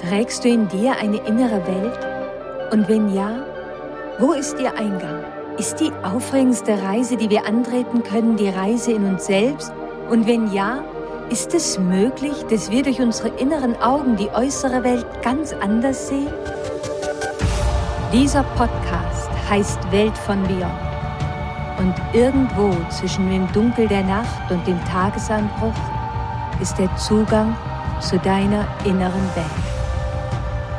Trägst du in dir eine innere Welt? Und wenn ja, wo ist ihr Eingang? Ist die aufregendste Reise, die wir antreten können, die Reise in uns selbst? Und wenn ja, ist es möglich, dass wir durch unsere inneren Augen die äußere Welt ganz anders sehen? Dieser Podcast heißt Welt von Beyond. Und irgendwo zwischen dem Dunkel der Nacht und dem Tagesanbruch ist der Zugang zu deiner inneren Welt.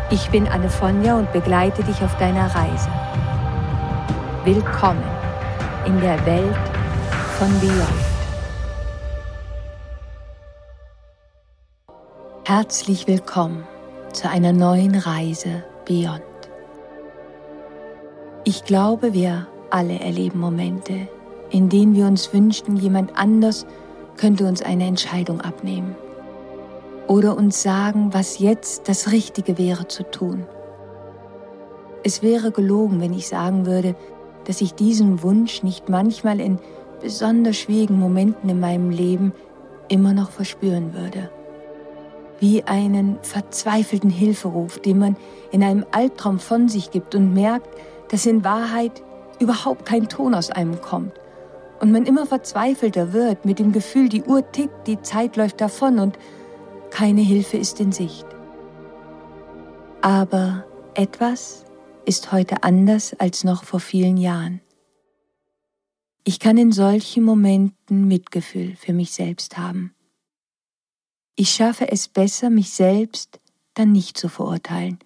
Ich bin Anne Fonja und begleite dich auf deiner Reise. Willkommen in der Welt von Beyond. Herzlich willkommen zu einer neuen Reise Beyond. Ich glaube, wir alle erleben Momente, in denen wir uns wünschten, jemand anders könnte uns eine Entscheidung abnehmen oder uns sagen, was jetzt das Richtige wäre zu tun. Es wäre gelogen, wenn ich sagen würde, dass ich diesen Wunsch nicht manchmal in besonders schwierigen Momenten in meinem Leben immer noch verspüren würde. Wie einen verzweifelten Hilferuf, den man in einem Albtraum von sich gibt und merkt, dass in Wahrheit überhaupt kein Ton aus einem kommt. Und man immer verzweifelter wird mit dem Gefühl, die Uhr tickt, die Zeit läuft davon und keine Hilfe ist in Sicht. Aber etwas ist heute anders als noch vor vielen Jahren. Ich kann in solchen Momenten Mitgefühl für mich selbst haben. Ich schaffe es besser, mich selbst dann nicht zu verurteilen.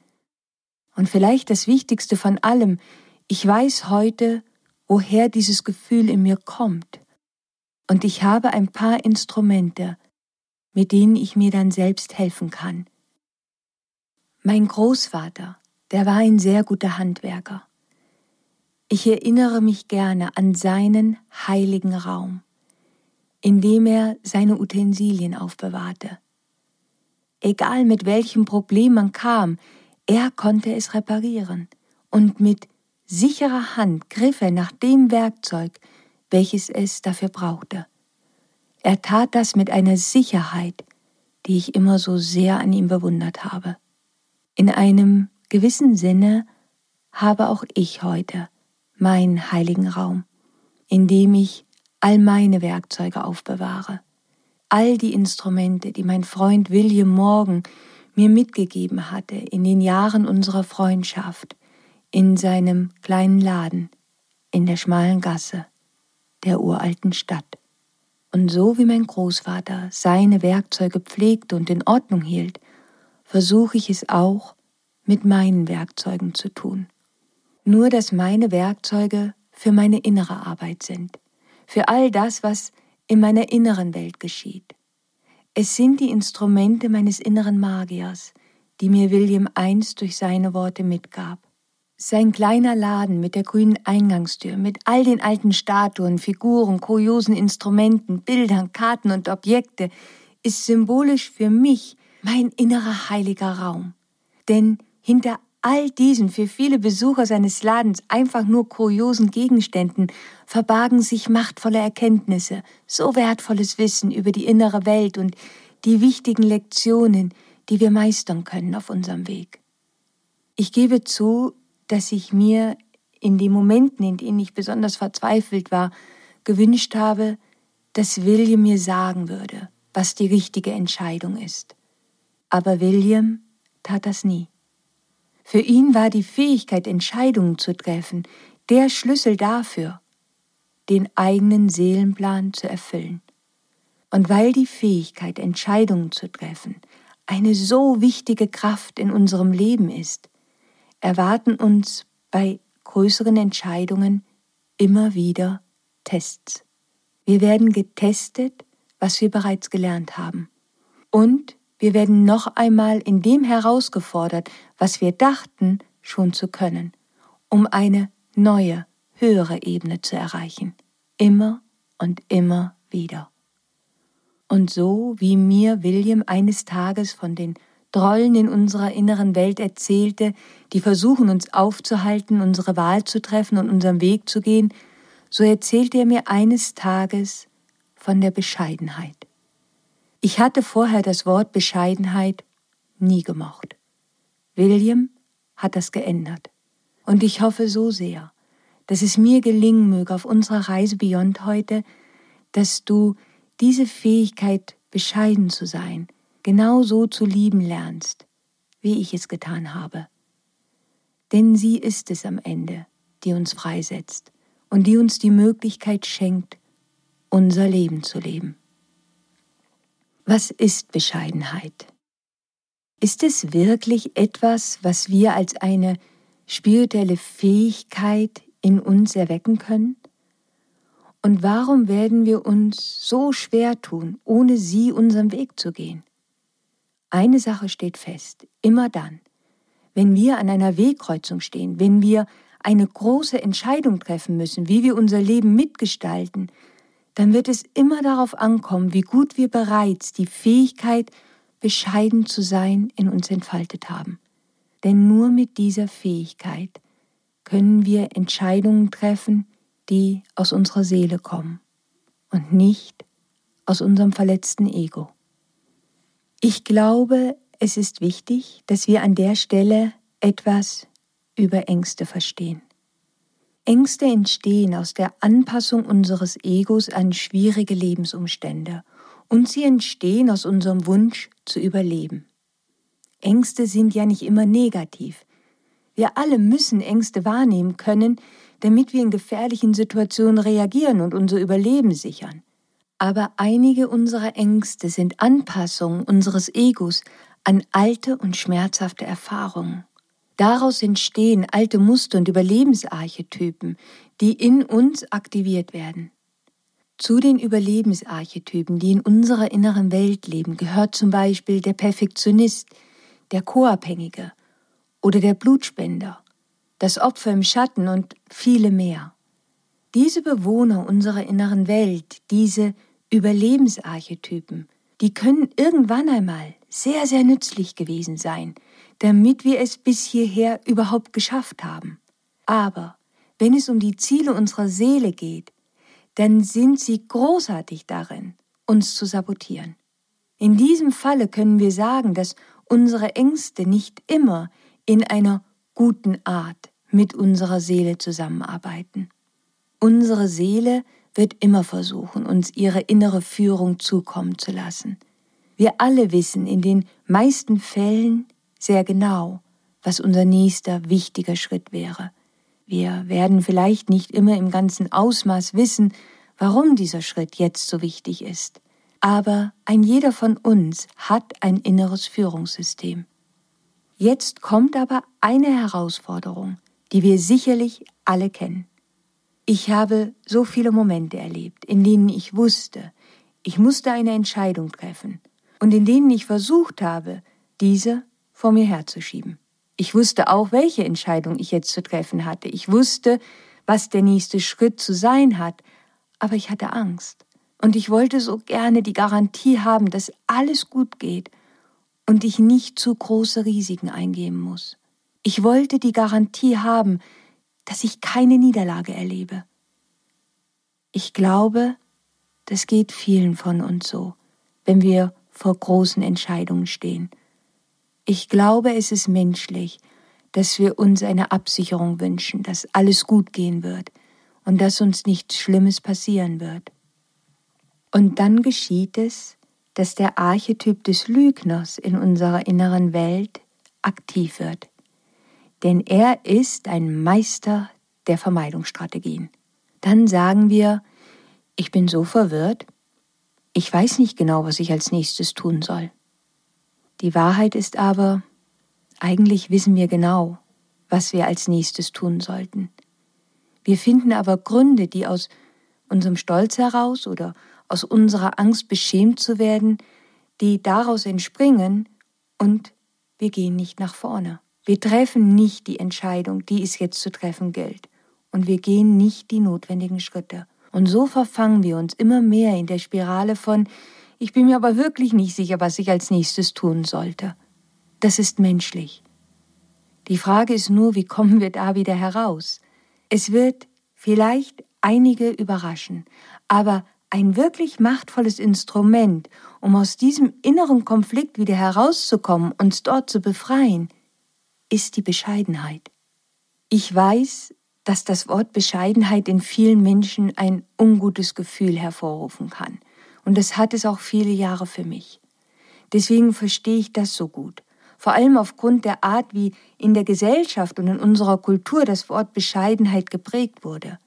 Und vielleicht das Wichtigste von allem, ich weiß heute, woher dieses Gefühl in mir kommt. Und ich habe ein paar Instrumente, mit denen ich mir dann selbst helfen kann. Mein Großvater, der war ein sehr guter Handwerker. Ich erinnere mich gerne an seinen heiligen Raum, in dem er seine Utensilien aufbewahrte. Egal mit welchem Problem man kam, er konnte es reparieren und mit sicherer Hand griff er nach dem Werkzeug, welches es dafür brauchte. Er tat das mit einer Sicherheit, die ich immer so sehr an ihm bewundert habe. In einem gewissen Sinne habe auch ich heute meinen heiligen Raum, in dem ich all meine Werkzeuge aufbewahre, all die Instrumente, die mein Freund William Morgan mir mitgegeben hatte in den Jahren unserer Freundschaft, in seinem kleinen Laden, in der schmalen Gasse der uralten Stadt. Und so wie mein Großvater seine Werkzeuge pflegte und in Ordnung hielt, versuche ich es auch mit meinen Werkzeugen zu tun. Nur dass meine Werkzeuge für meine innere Arbeit sind, für all das, was in meiner inneren Welt geschieht. Es sind die Instrumente meines inneren Magiers, die mir William einst durch seine Worte mitgab. Sein kleiner Laden mit der grünen Eingangstür, mit all den alten Statuen, Figuren, kuriosen Instrumenten, Bildern, Karten und Objekte, ist symbolisch für mich mein innerer heiliger Raum. Denn hinter all diesen für viele Besucher seines Ladens einfach nur kuriosen Gegenständen verbargen sich machtvolle Erkenntnisse, so wertvolles Wissen über die innere Welt und die wichtigen Lektionen, die wir meistern können auf unserem Weg. Ich gebe zu, dass ich mir in den Momenten, in denen ich besonders verzweifelt war, gewünscht habe, dass William mir sagen würde, was die richtige Entscheidung ist. Aber William tat das nie. Für ihn war die Fähigkeit, Entscheidungen zu treffen, der Schlüssel dafür, den eigenen Seelenplan zu erfüllen. Und weil die Fähigkeit, Entscheidungen zu treffen, eine so wichtige Kraft in unserem Leben ist, erwarten uns bei größeren Entscheidungen immer wieder Tests. Wir werden getestet, was wir bereits gelernt haben. Und wir werden noch einmal in dem herausgefordert, was wir dachten schon zu können, um eine neue, höhere Ebene zu erreichen. Immer und immer wieder. Und so wie mir William eines Tages von den Drollen in unserer inneren Welt erzählte, die versuchen uns aufzuhalten, unsere Wahl zu treffen und unseren Weg zu gehen, so erzählte er mir eines Tages von der Bescheidenheit. Ich hatte vorher das Wort Bescheidenheit nie gemocht. William hat das geändert. Und ich hoffe so sehr, dass es mir gelingen möge auf unserer Reise Beyond heute, dass du diese Fähigkeit, bescheiden zu sein, genau so zu lieben lernst, wie ich es getan habe. Denn sie ist es am Ende, die uns freisetzt und die uns die Möglichkeit schenkt, unser Leben zu leben. Was ist Bescheidenheit? Ist es wirklich etwas, was wir als eine spirituelle Fähigkeit in uns erwecken können? Und warum werden wir uns so schwer tun, ohne sie unseren Weg zu gehen? Eine Sache steht fest, immer dann, wenn wir an einer Wegkreuzung stehen, wenn wir eine große Entscheidung treffen müssen, wie wir unser Leben mitgestalten, dann wird es immer darauf ankommen, wie gut wir bereits die Fähigkeit, bescheiden zu sein, in uns entfaltet haben. Denn nur mit dieser Fähigkeit können wir Entscheidungen treffen, die aus unserer Seele kommen und nicht aus unserem verletzten Ego. Ich glaube, es ist wichtig, dass wir an der Stelle etwas über Ängste verstehen. Ängste entstehen aus der Anpassung unseres Egos an schwierige Lebensumstände und sie entstehen aus unserem Wunsch zu überleben. Ängste sind ja nicht immer negativ. Wir alle müssen Ängste wahrnehmen können, damit wir in gefährlichen Situationen reagieren und unser Überleben sichern. Aber einige unserer Ängste sind Anpassungen unseres Egos an alte und schmerzhafte Erfahrungen. Daraus entstehen alte Muster und Überlebensarchetypen, die in uns aktiviert werden. Zu den Überlebensarchetypen, die in unserer inneren Welt leben, gehört zum Beispiel der Perfektionist, der Co-Abhängige oder der Blutspender, das Opfer im Schatten und viele mehr. Diese Bewohner unserer inneren Welt, diese Überlebensarchetypen, die können irgendwann einmal sehr, sehr nützlich gewesen sein, damit wir es bis hierher überhaupt geschafft haben. Aber wenn es um die Ziele unserer Seele geht, dann sind sie großartig darin, uns zu sabotieren. In diesem Falle können wir sagen, dass unsere Ängste nicht immer in einer guten Art mit unserer Seele zusammenarbeiten. Unsere Seele wird immer versuchen, uns ihre innere Führung zukommen zu lassen. Wir alle wissen in den meisten Fällen sehr genau, was unser nächster wichtiger Schritt wäre. Wir werden vielleicht nicht immer im ganzen Ausmaß wissen, warum dieser Schritt jetzt so wichtig ist. Aber ein jeder von uns hat ein inneres Führungssystem. Jetzt kommt aber eine Herausforderung, die wir sicherlich alle kennen. Ich habe so viele Momente erlebt, in denen ich wusste, ich musste eine Entscheidung treffen und in denen ich versucht habe, diese vor mir herzuschieben. Ich wusste auch, welche Entscheidung ich jetzt zu treffen hatte. Ich wusste, was der nächste Schritt zu sein hat, aber ich hatte Angst. Und ich wollte so gerne die Garantie haben, dass alles gut geht und ich nicht zu große Risiken eingehen muss. Ich wollte die Garantie haben, dass ich keine Niederlage erlebe. Ich glaube, das geht vielen von uns so, wenn wir vor großen Entscheidungen stehen. Ich glaube, es ist menschlich, dass wir uns eine Absicherung wünschen, dass alles gut gehen wird und dass uns nichts Schlimmes passieren wird. Und dann geschieht es, dass der Archetyp des Lügners in unserer inneren Welt aktiv wird denn er ist ein Meister der Vermeidungsstrategien. Dann sagen wir, ich bin so verwirrt, ich weiß nicht genau, was ich als nächstes tun soll. Die Wahrheit ist aber, eigentlich wissen wir genau, was wir als nächstes tun sollten. Wir finden aber Gründe, die aus unserem Stolz heraus oder aus unserer Angst beschämt zu werden, die daraus entspringen und wir gehen nicht nach vorne. Wir treffen nicht die Entscheidung, die es jetzt zu treffen gilt. Und wir gehen nicht die notwendigen Schritte. Und so verfangen wir uns immer mehr in der Spirale von, ich bin mir aber wirklich nicht sicher, was ich als nächstes tun sollte. Das ist menschlich. Die Frage ist nur, wie kommen wir da wieder heraus? Es wird vielleicht einige überraschen, aber ein wirklich machtvolles Instrument, um aus diesem inneren Konflikt wieder herauszukommen, uns dort zu befreien, ist die Bescheidenheit. Ich weiß, dass das Wort Bescheidenheit in vielen Menschen ein ungutes Gefühl hervorrufen kann. Und das hat es auch viele Jahre für mich. Deswegen verstehe ich das so gut. Vor allem aufgrund der Art, wie in der Gesellschaft und in unserer Kultur das Wort Bescheidenheit geprägt wurde.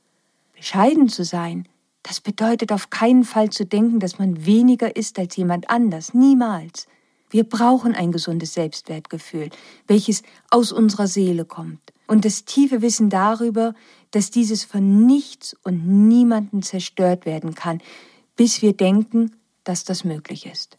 Bescheiden zu sein, das bedeutet auf keinen Fall zu denken, dass man weniger ist als jemand anders. Niemals. Wir brauchen ein gesundes Selbstwertgefühl, welches aus unserer Seele kommt. Und das tiefe Wissen darüber, dass dieses von nichts und niemanden zerstört werden kann, bis wir denken, dass das möglich ist.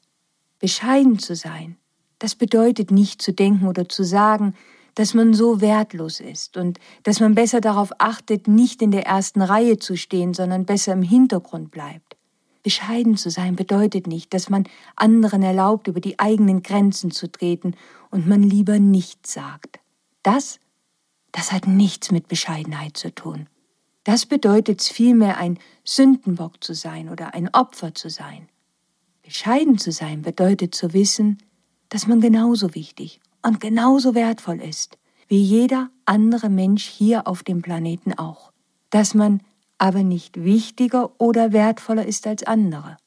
Bescheiden zu sein, das bedeutet nicht zu denken oder zu sagen, dass man so wertlos ist und dass man besser darauf achtet, nicht in der ersten Reihe zu stehen, sondern besser im Hintergrund bleibt. Bescheiden zu sein bedeutet nicht, dass man anderen erlaubt, über die eigenen Grenzen zu treten und man lieber nichts sagt. Das, das hat nichts mit Bescheidenheit zu tun. Das bedeutet vielmehr ein Sündenbock zu sein oder ein Opfer zu sein. Bescheiden zu sein bedeutet zu wissen, dass man genauso wichtig und genauso wertvoll ist wie jeder andere Mensch hier auf dem Planeten auch, dass man aber nicht wichtiger oder wertvoller ist als andere.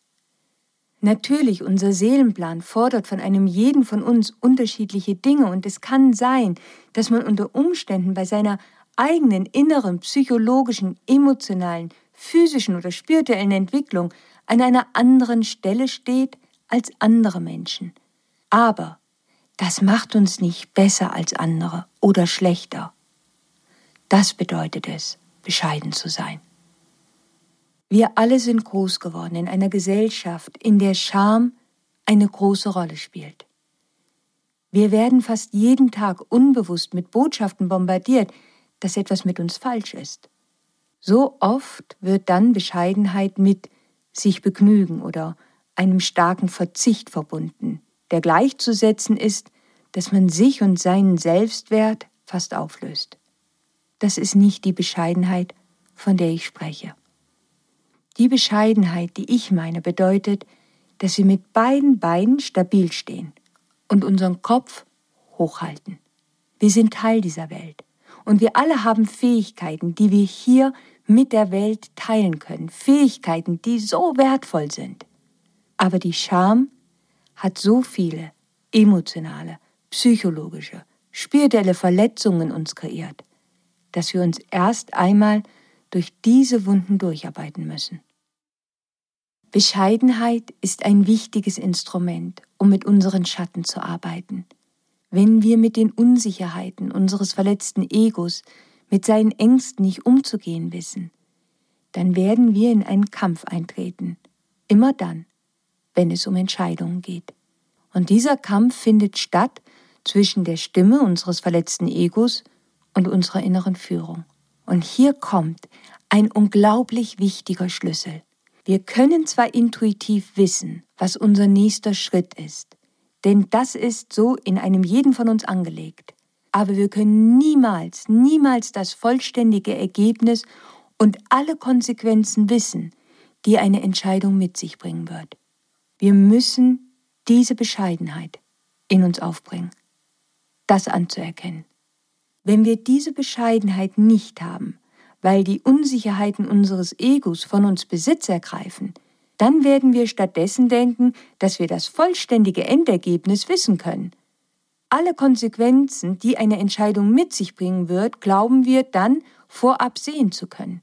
Natürlich, unser Seelenplan fordert von einem jeden von uns unterschiedliche Dinge und es kann sein, dass man unter Umständen bei seiner eigenen inneren psychologischen, emotionalen, physischen oder spirituellen Entwicklung an einer anderen Stelle steht als andere Menschen. Aber das macht uns nicht besser als andere oder schlechter. Das bedeutet es, bescheiden zu sein. Wir alle sind groß geworden in einer Gesellschaft, in der Scham eine große Rolle spielt. Wir werden fast jeden Tag unbewusst mit Botschaften bombardiert, dass etwas mit uns falsch ist. So oft wird dann Bescheidenheit mit sich begnügen oder einem starken Verzicht verbunden, der gleichzusetzen ist, dass man sich und seinen Selbstwert fast auflöst. Das ist nicht die Bescheidenheit, von der ich spreche. Die Bescheidenheit, die ich meine, bedeutet, dass wir mit beiden Beinen stabil stehen und unseren Kopf hochhalten. Wir sind Teil dieser Welt und wir alle haben Fähigkeiten, die wir hier mit der Welt teilen können, Fähigkeiten, die so wertvoll sind. Aber die Scham hat so viele emotionale, psychologische, spirituelle Verletzungen uns kreiert, dass wir uns erst einmal durch diese Wunden durcharbeiten müssen. Bescheidenheit ist ein wichtiges Instrument, um mit unseren Schatten zu arbeiten. Wenn wir mit den Unsicherheiten unseres verletzten Egos, mit seinen Ängsten nicht umzugehen wissen, dann werden wir in einen Kampf eintreten, immer dann, wenn es um Entscheidungen geht. Und dieser Kampf findet statt zwischen der Stimme unseres verletzten Egos und unserer inneren Führung. Und hier kommt ein unglaublich wichtiger Schlüssel. Wir können zwar intuitiv wissen, was unser nächster Schritt ist, denn das ist so in einem jeden von uns angelegt, aber wir können niemals, niemals das vollständige Ergebnis und alle Konsequenzen wissen, die eine Entscheidung mit sich bringen wird. Wir müssen diese Bescheidenheit in uns aufbringen, das anzuerkennen. Wenn wir diese Bescheidenheit nicht haben, weil die Unsicherheiten unseres Egos von uns Besitz ergreifen, dann werden wir stattdessen denken, dass wir das vollständige Endergebnis wissen können. Alle Konsequenzen, die eine Entscheidung mit sich bringen wird, glauben wir dann vorab sehen zu können.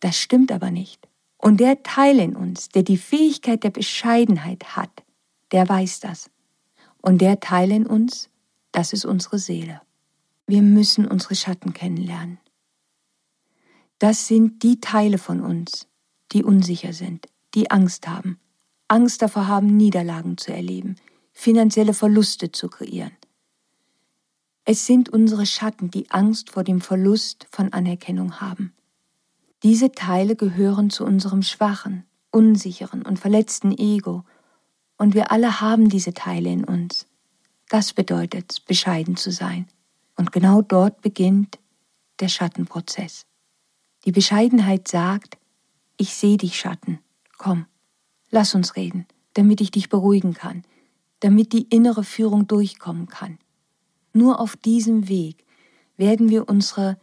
Das stimmt aber nicht. Und der Teil in uns, der die Fähigkeit der Bescheidenheit hat, der weiß das. Und der Teil in uns, das ist unsere Seele. Wir müssen unsere Schatten kennenlernen. Das sind die Teile von uns, die unsicher sind, die Angst haben, Angst davor haben, Niederlagen zu erleben, finanzielle Verluste zu kreieren. Es sind unsere Schatten, die Angst vor dem Verlust von Anerkennung haben. Diese Teile gehören zu unserem schwachen, unsicheren und verletzten Ego, und wir alle haben diese Teile in uns. Das bedeutet, bescheiden zu sein. Und genau dort beginnt der Schattenprozess. Die Bescheidenheit sagt, ich sehe dich, Schatten, komm, lass uns reden, damit ich dich beruhigen kann, damit die innere Führung durchkommen kann. Nur auf diesem Weg werden wir unserer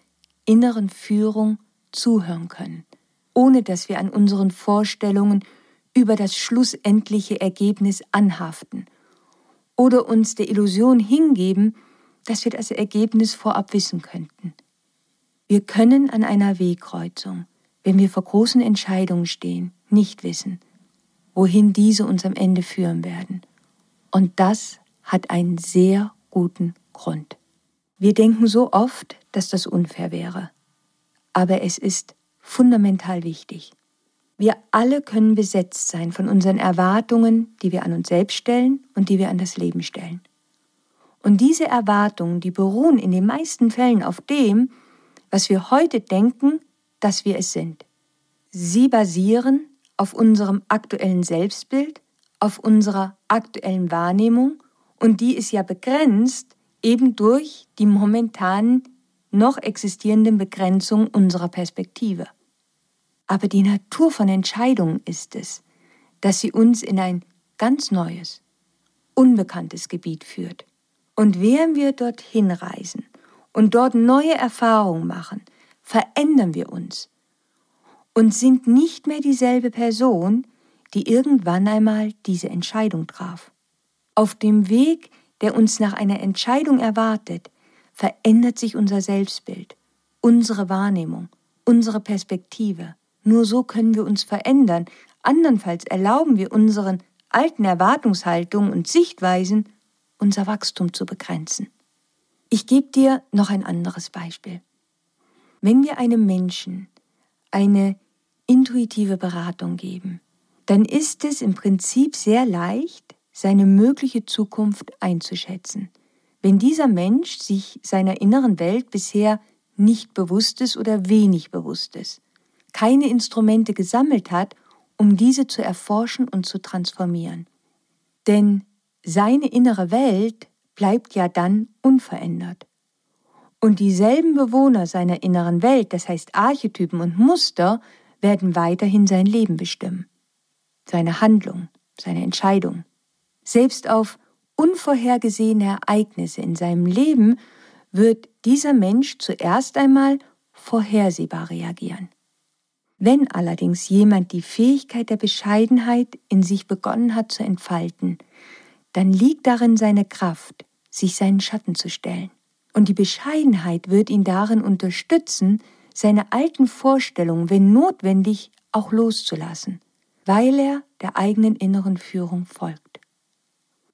inneren Führung zuhören können, ohne dass wir an unseren Vorstellungen über das schlussendliche Ergebnis anhaften oder uns der Illusion hingeben, dass wir das Ergebnis vorab wissen könnten. Wir können an einer Wegkreuzung, wenn wir vor großen Entscheidungen stehen, nicht wissen, wohin diese uns am Ende führen werden. Und das hat einen sehr guten Grund. Wir denken so oft, dass das unfair wäre. Aber es ist fundamental wichtig. Wir alle können besetzt sein von unseren Erwartungen, die wir an uns selbst stellen und die wir an das Leben stellen. Und diese Erwartungen, die beruhen in den meisten Fällen auf dem, was wir heute denken, dass wir es sind. Sie basieren auf unserem aktuellen Selbstbild, auf unserer aktuellen Wahrnehmung und die ist ja begrenzt eben durch die momentan noch existierenden Begrenzungen unserer Perspektive. Aber die Natur von Entscheidungen ist es, dass sie uns in ein ganz neues, unbekanntes Gebiet führt. Und während wir dorthin reisen und dort neue Erfahrungen machen, verändern wir uns und sind nicht mehr dieselbe Person, die irgendwann einmal diese Entscheidung traf. Auf dem Weg, der uns nach einer Entscheidung erwartet, verändert sich unser Selbstbild, unsere Wahrnehmung, unsere Perspektive. Nur so können wir uns verändern. Andernfalls erlauben wir unseren alten Erwartungshaltungen und Sichtweisen, unser Wachstum zu begrenzen. Ich gebe dir noch ein anderes Beispiel. Wenn wir einem Menschen eine intuitive Beratung geben, dann ist es im Prinzip sehr leicht, seine mögliche Zukunft einzuschätzen. Wenn dieser Mensch sich seiner inneren Welt bisher nicht bewusst ist oder wenig bewusst ist keine Instrumente gesammelt hat, um diese zu erforschen und zu transformieren. Denn seine innere Welt bleibt ja dann unverändert. Und dieselben Bewohner seiner inneren Welt, das heißt Archetypen und Muster, werden weiterhin sein Leben bestimmen. Seine Handlung, seine Entscheidung. Selbst auf unvorhergesehene Ereignisse in seinem Leben wird dieser Mensch zuerst einmal vorhersehbar reagieren. Wenn allerdings jemand die Fähigkeit der Bescheidenheit in sich begonnen hat zu entfalten, dann liegt darin seine Kraft, sich seinen Schatten zu stellen. Und die Bescheidenheit wird ihn darin unterstützen, seine alten Vorstellungen, wenn notwendig, auch loszulassen, weil er der eigenen inneren Führung folgt.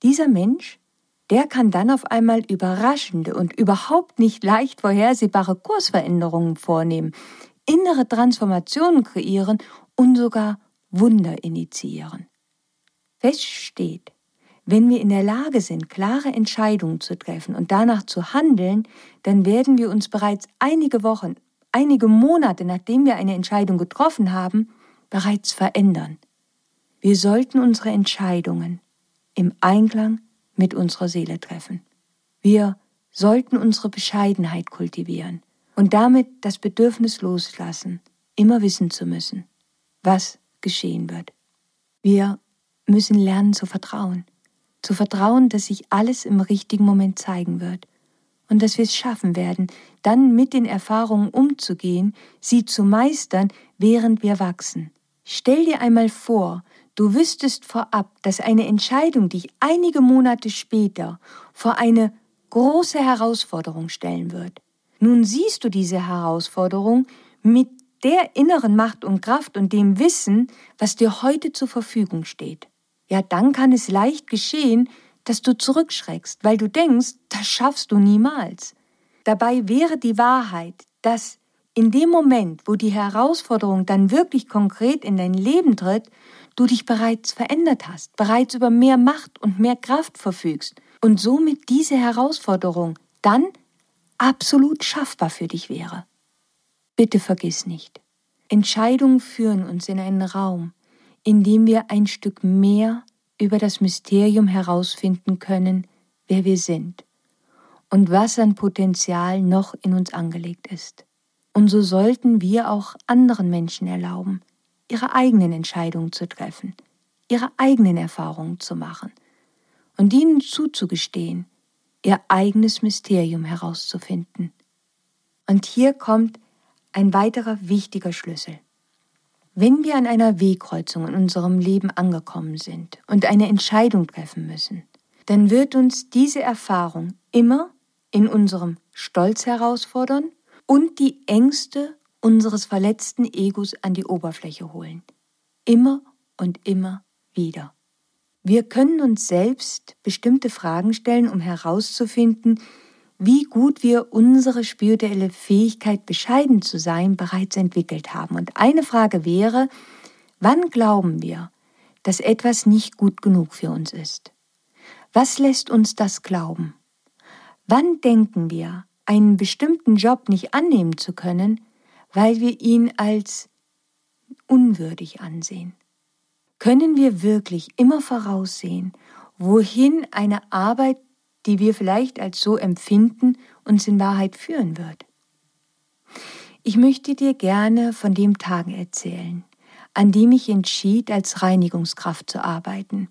Dieser Mensch, der kann dann auf einmal überraschende und überhaupt nicht leicht vorhersehbare Kursveränderungen vornehmen, innere Transformationen kreieren und sogar Wunder initiieren. Fest steht, wenn wir in der Lage sind, klare Entscheidungen zu treffen und danach zu handeln, dann werden wir uns bereits einige Wochen, einige Monate nachdem wir eine Entscheidung getroffen haben, bereits verändern. Wir sollten unsere Entscheidungen im Einklang mit unserer Seele treffen. Wir sollten unsere Bescheidenheit kultivieren und damit das Bedürfnis loslassen, immer wissen zu müssen, was geschehen wird. Wir müssen lernen zu vertrauen, zu vertrauen, dass sich alles im richtigen Moment zeigen wird und dass wir es schaffen werden, dann mit den Erfahrungen umzugehen, sie zu meistern, während wir wachsen. Stell dir einmal vor, du wüsstest vorab, dass eine Entscheidung dich einige Monate später vor eine große Herausforderung stellen wird. Nun siehst du diese Herausforderung mit der inneren Macht und Kraft und dem Wissen, was dir heute zur Verfügung steht. Ja, dann kann es leicht geschehen, dass du zurückschreckst, weil du denkst, das schaffst du niemals. Dabei wäre die Wahrheit, dass in dem Moment, wo die Herausforderung dann wirklich konkret in dein Leben tritt, du dich bereits verändert hast, bereits über mehr Macht und mehr Kraft verfügst und somit diese Herausforderung dann absolut schaffbar für dich wäre. Bitte vergiss nicht, Entscheidungen führen uns in einen Raum, in dem wir ein Stück mehr über das Mysterium herausfinden können, wer wir sind und was an Potenzial noch in uns angelegt ist. Und so sollten wir auch anderen Menschen erlauben, ihre eigenen Entscheidungen zu treffen, ihre eigenen Erfahrungen zu machen und ihnen zuzugestehen, ihr eigenes Mysterium herauszufinden. Und hier kommt ein weiterer wichtiger Schlüssel. Wenn wir an einer Wegkreuzung in unserem Leben angekommen sind und eine Entscheidung treffen müssen, dann wird uns diese Erfahrung immer in unserem Stolz herausfordern und die Ängste unseres verletzten Egos an die Oberfläche holen. Immer und immer wieder. Wir können uns selbst bestimmte Fragen stellen, um herauszufinden, wie gut wir unsere spirituelle Fähigkeit, bescheiden zu sein, bereits entwickelt haben. Und eine Frage wäre, wann glauben wir, dass etwas nicht gut genug für uns ist? Was lässt uns das glauben? Wann denken wir, einen bestimmten Job nicht annehmen zu können, weil wir ihn als unwürdig ansehen? Können wir wirklich immer voraussehen, wohin eine Arbeit die wir vielleicht als so empfinden, uns in Wahrheit führen wird. Ich möchte dir gerne von dem Tag erzählen, an dem ich entschied, als Reinigungskraft zu arbeiten,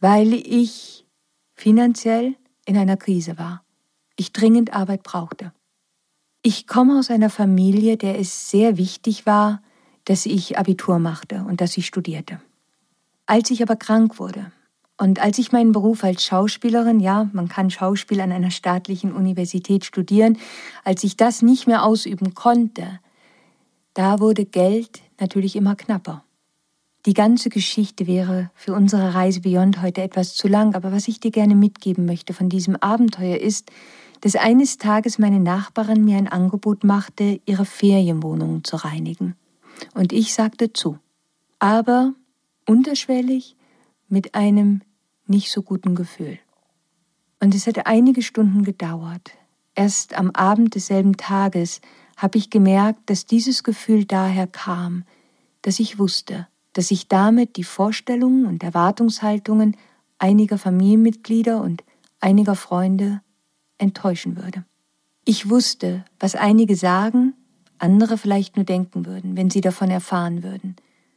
weil ich finanziell in einer Krise war, ich dringend Arbeit brauchte. Ich komme aus einer Familie, der es sehr wichtig war, dass ich Abitur machte und dass ich studierte. Als ich aber krank wurde, und als ich meinen Beruf als Schauspielerin, ja, man kann Schauspiel an einer staatlichen Universität studieren, als ich das nicht mehr ausüben konnte, da wurde Geld natürlich immer knapper. Die ganze Geschichte wäre für unsere Reise Beyond heute etwas zu lang, aber was ich dir gerne mitgeben möchte von diesem Abenteuer ist, dass eines Tages meine Nachbarin mir ein Angebot machte, ihre Ferienwohnung zu reinigen. Und ich sagte zu. Aber unterschwellig mit einem nicht so guten Gefühl. Und es hat einige Stunden gedauert. Erst am Abend desselben Tages habe ich gemerkt, dass dieses Gefühl daher kam, dass ich wusste, dass ich damit die Vorstellungen und Erwartungshaltungen einiger Familienmitglieder und einiger Freunde enttäuschen würde. Ich wusste, was einige sagen, andere vielleicht nur denken würden, wenn sie davon erfahren würden,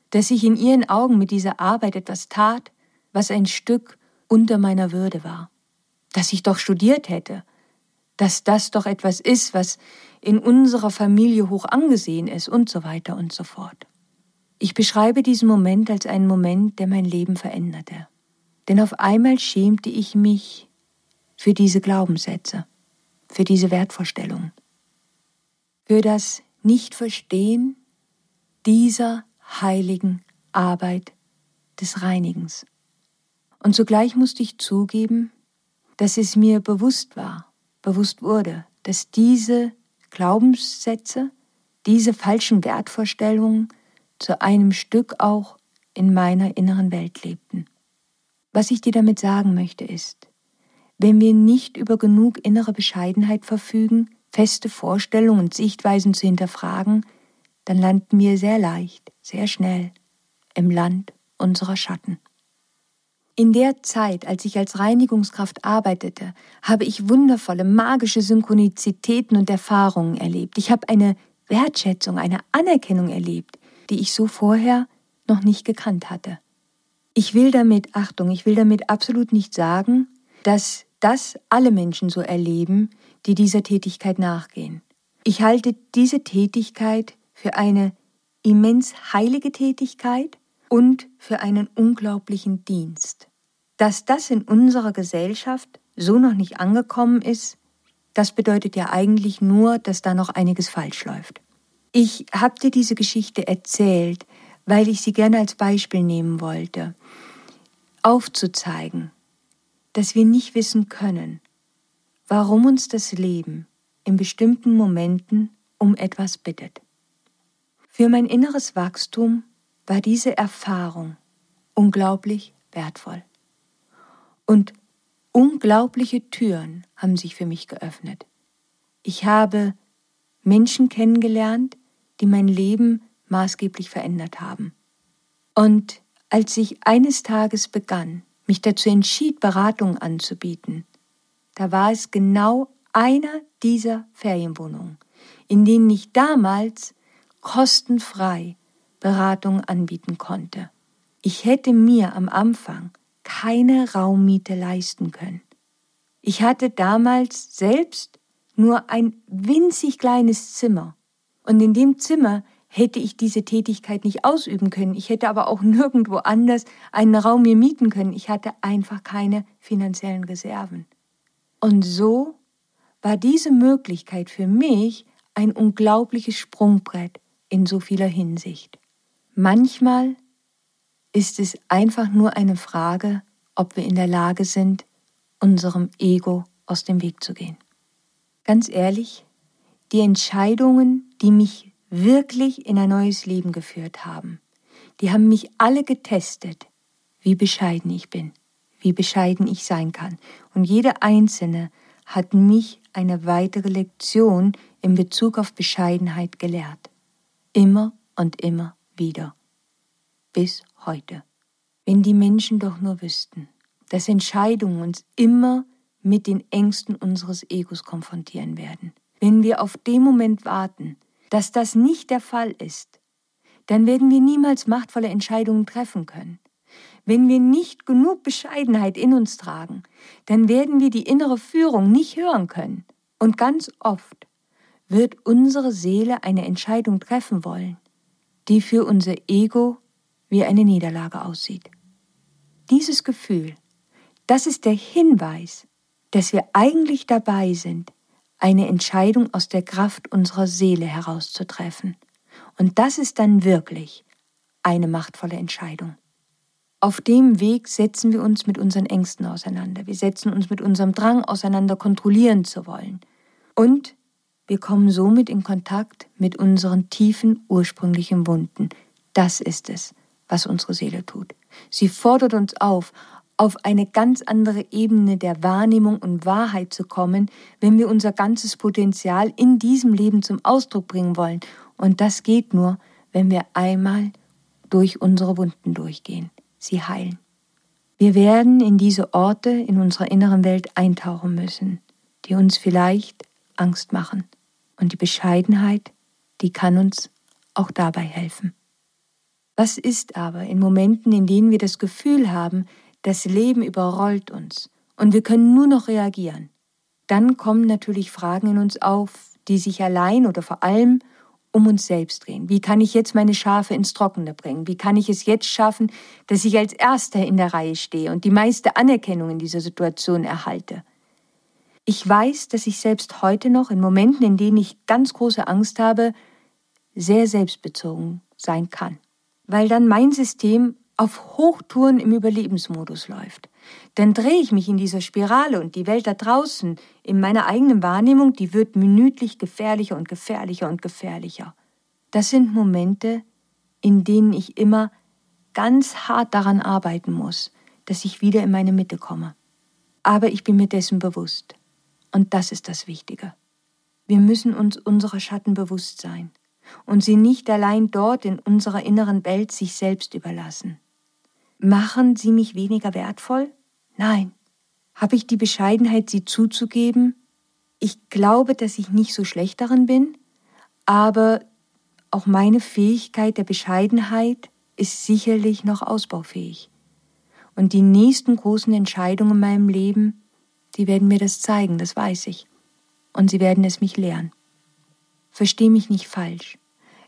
dass ich in ihren Augen mit dieser Arbeit etwas tat, was ein Stück unter meiner Würde war, dass ich doch studiert hätte, dass das doch etwas ist, was in unserer Familie hoch angesehen ist und so weiter und so fort. Ich beschreibe diesen Moment als einen Moment, der mein Leben veränderte. Denn auf einmal schämte ich mich für diese Glaubenssätze, für diese Wertvorstellungen, für das Nichtverstehen dieser heiligen Arbeit des Reinigens. Und zugleich musste ich zugeben, dass es mir bewusst war, bewusst wurde, dass diese Glaubenssätze, diese falschen Wertvorstellungen zu einem Stück auch in meiner inneren Welt lebten. Was ich dir damit sagen möchte ist, wenn wir nicht über genug innere Bescheidenheit verfügen, feste Vorstellungen und Sichtweisen zu hinterfragen, dann landen wir sehr leicht, sehr schnell im Land unserer Schatten. In der Zeit, als ich als Reinigungskraft arbeitete, habe ich wundervolle, magische Synchronizitäten und Erfahrungen erlebt. Ich habe eine Wertschätzung, eine Anerkennung erlebt, die ich so vorher noch nicht gekannt hatte. Ich will damit, Achtung, ich will damit absolut nicht sagen, dass das alle Menschen so erleben, die dieser Tätigkeit nachgehen. Ich halte diese Tätigkeit für eine immens heilige Tätigkeit und für einen unglaublichen Dienst. Dass das in unserer Gesellschaft so noch nicht angekommen ist, das bedeutet ja eigentlich nur, dass da noch einiges falsch läuft. Ich habe dir diese Geschichte erzählt, weil ich sie gerne als Beispiel nehmen wollte, aufzuzeigen, dass wir nicht wissen können, warum uns das Leben in bestimmten Momenten um etwas bittet. Für mein inneres Wachstum war diese Erfahrung unglaublich wertvoll. Und unglaubliche Türen haben sich für mich geöffnet. Ich habe Menschen kennengelernt, die mein Leben maßgeblich verändert haben. Und als ich eines Tages begann, mich dazu entschied, Beratung anzubieten, da war es genau einer dieser Ferienwohnungen, in denen ich damals kostenfrei Beratung anbieten konnte. Ich hätte mir am Anfang keine Raummiete leisten können. Ich hatte damals selbst nur ein winzig kleines Zimmer. Und in dem Zimmer hätte ich diese Tätigkeit nicht ausüben können. Ich hätte aber auch nirgendwo anders einen Raum mir mieten können. Ich hatte einfach keine finanziellen Reserven. Und so war diese Möglichkeit für mich ein unglaubliches Sprungbrett in so vieler Hinsicht. Manchmal ist es einfach nur eine Frage, ob wir in der Lage sind, unserem Ego aus dem Weg zu gehen. Ganz ehrlich, die Entscheidungen, die mich wirklich in ein neues Leben geführt haben, die haben mich alle getestet, wie bescheiden ich bin, wie bescheiden ich sein kann. Und jede einzelne hat mich eine weitere Lektion in Bezug auf Bescheidenheit gelehrt. Immer und immer wieder. Bis heute. Wenn die Menschen doch nur wüssten, dass Entscheidungen uns immer mit den Ängsten unseres Egos konfrontieren werden. Wenn wir auf den Moment warten, dass das nicht der Fall ist, dann werden wir niemals machtvolle Entscheidungen treffen können. Wenn wir nicht genug Bescheidenheit in uns tragen, dann werden wir die innere Führung nicht hören können. Und ganz oft wird unsere Seele eine Entscheidung treffen wollen, die für unser Ego wie eine Niederlage aussieht. Dieses Gefühl, das ist der Hinweis, dass wir eigentlich dabei sind, eine Entscheidung aus der Kraft unserer Seele herauszutreffen. Und das ist dann wirklich eine machtvolle Entscheidung. Auf dem Weg setzen wir uns mit unseren Ängsten auseinander. Wir setzen uns mit unserem Drang auseinander, kontrollieren zu wollen. Und wir kommen somit in Kontakt mit unseren tiefen ursprünglichen Wunden. Das ist es, was unsere Seele tut. Sie fordert uns auf, auf eine ganz andere Ebene der Wahrnehmung und Wahrheit zu kommen, wenn wir unser ganzes Potenzial in diesem Leben zum Ausdruck bringen wollen. Und das geht nur, wenn wir einmal durch unsere Wunden durchgehen sie heilen. Wir werden in diese Orte in unserer inneren Welt eintauchen müssen, die uns vielleicht Angst machen. Und die Bescheidenheit, die kann uns auch dabei helfen. Was ist aber in Momenten, in denen wir das Gefühl haben, das Leben überrollt uns und wir können nur noch reagieren? Dann kommen natürlich Fragen in uns auf, die sich allein oder vor allem um uns selbst drehen. Wie kann ich jetzt meine Schafe ins Trockene bringen? Wie kann ich es jetzt schaffen, dass ich als Erster in der Reihe stehe und die meiste Anerkennung in dieser Situation erhalte? Ich weiß, dass ich selbst heute noch in Momenten, in denen ich ganz große Angst habe, sehr selbstbezogen sein kann, weil dann mein System auf Hochtouren im Überlebensmodus läuft. Dann drehe ich mich in dieser Spirale und die Welt da draußen in meiner eigenen Wahrnehmung, die wird minütlich gefährlicher und gefährlicher und gefährlicher. Das sind Momente, in denen ich immer ganz hart daran arbeiten muss, dass ich wieder in meine Mitte komme. Aber ich bin mir dessen bewusst. Und das ist das Wichtige. Wir müssen uns unserer Schatten bewusst sein und sie nicht allein dort in unserer inneren Welt sich selbst überlassen. Machen sie mich weniger wertvoll? Nein. Habe ich die Bescheidenheit, sie zuzugeben? Ich glaube, dass ich nicht so schlecht darin bin, aber auch meine Fähigkeit der Bescheidenheit ist sicherlich noch ausbaufähig. Und die nächsten großen Entscheidungen in meinem Leben, die werden mir das zeigen, das weiß ich. Und sie werden es mich lehren. Versteh mich nicht falsch.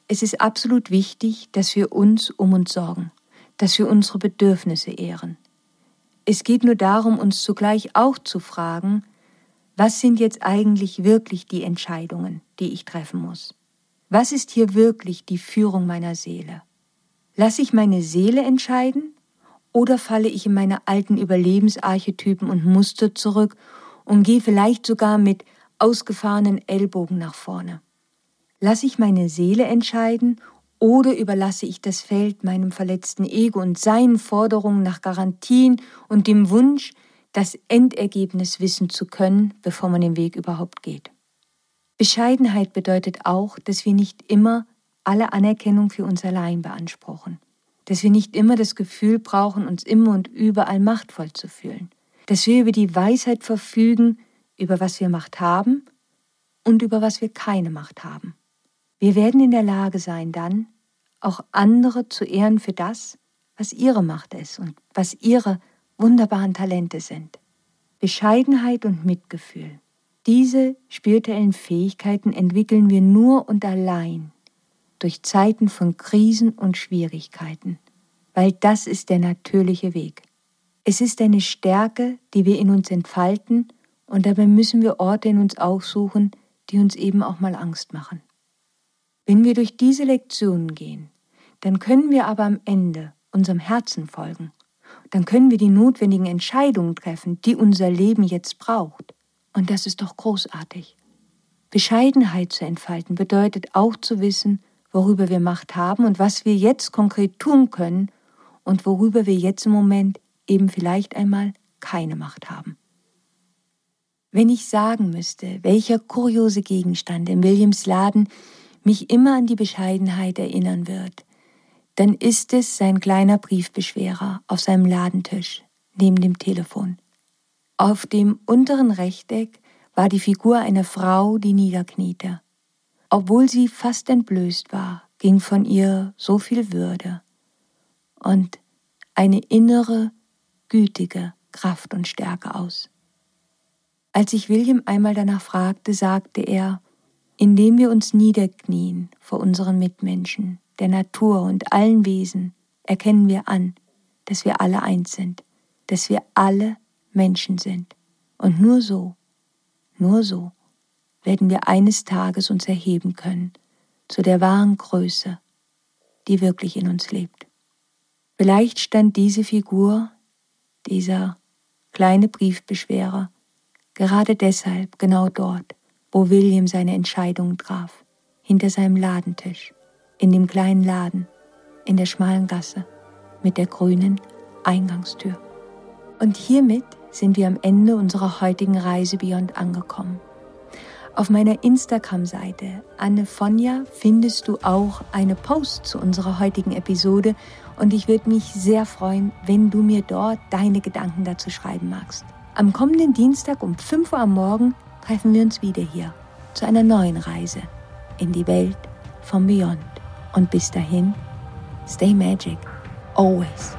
Es ist absolut wichtig, dass wir uns um uns sorgen dass wir unsere Bedürfnisse ehren. Es geht nur darum, uns zugleich auch zu fragen, was sind jetzt eigentlich wirklich die Entscheidungen, die ich treffen muss? Was ist hier wirklich die Führung meiner Seele? Lasse ich meine Seele entscheiden oder falle ich in meine alten Überlebensarchetypen und Muster zurück und gehe vielleicht sogar mit ausgefahrenen Ellbogen nach vorne? Lasse ich meine Seele entscheiden oder überlasse ich das Feld meinem verletzten Ego und seinen Forderungen nach Garantien und dem Wunsch, das Endergebnis wissen zu können, bevor man den Weg überhaupt geht? Bescheidenheit bedeutet auch, dass wir nicht immer alle Anerkennung für uns allein beanspruchen, dass wir nicht immer das Gefühl brauchen, uns immer und überall machtvoll zu fühlen, dass wir über die Weisheit verfügen, über was wir Macht haben und über was wir keine Macht haben. Wir werden in der Lage sein, dann auch andere zu ehren für das, was ihre Macht ist und was ihre wunderbaren Talente sind. Bescheidenheit und Mitgefühl. Diese spirituellen Fähigkeiten entwickeln wir nur und allein durch Zeiten von Krisen und Schwierigkeiten, weil das ist der natürliche Weg. Es ist eine Stärke, die wir in uns entfalten, und dabei müssen wir Orte in uns aufsuchen, die uns eben auch mal Angst machen. Wenn wir durch diese Lektionen gehen, dann können wir aber am Ende unserem Herzen folgen. Dann können wir die notwendigen Entscheidungen treffen, die unser Leben jetzt braucht. Und das ist doch großartig. Bescheidenheit zu entfalten bedeutet auch zu wissen, worüber wir Macht haben und was wir jetzt konkret tun können und worüber wir jetzt im Moment eben vielleicht einmal keine Macht haben. Wenn ich sagen müsste, welcher kuriose Gegenstand in Williams Laden mich immer an die Bescheidenheit erinnern wird, dann ist es sein kleiner Briefbeschwerer auf seinem Ladentisch neben dem Telefon. Auf dem unteren Rechteck war die Figur einer Frau, die niederkniete. Obwohl sie fast entblößt war, ging von ihr so viel Würde und eine innere, gütige Kraft und Stärke aus. Als ich William einmal danach fragte, sagte er, indem wir uns niederknien vor unseren Mitmenschen, der Natur und allen Wesen, erkennen wir an, dass wir alle eins sind, dass wir alle Menschen sind. Und nur so, nur so werden wir eines Tages uns erheben können zu der wahren Größe, die wirklich in uns lebt. Vielleicht stand diese Figur, dieser kleine Briefbeschwerer, gerade deshalb genau dort, wo William seine Entscheidung traf, hinter seinem Ladentisch, in dem kleinen Laden, in der schmalen Gasse, mit der grünen Eingangstür. Und hiermit sind wir am Ende unserer heutigen Reise Beyond angekommen. Auf meiner Instagram-Seite Anne Fonja findest du auch eine Post zu unserer heutigen Episode und ich würde mich sehr freuen, wenn du mir dort deine Gedanken dazu schreiben magst. Am kommenden Dienstag um 5 Uhr am Morgen treffen wir uns wieder hier zu einer neuen Reise in die Welt vom Beyond. Und bis dahin, stay magic, always.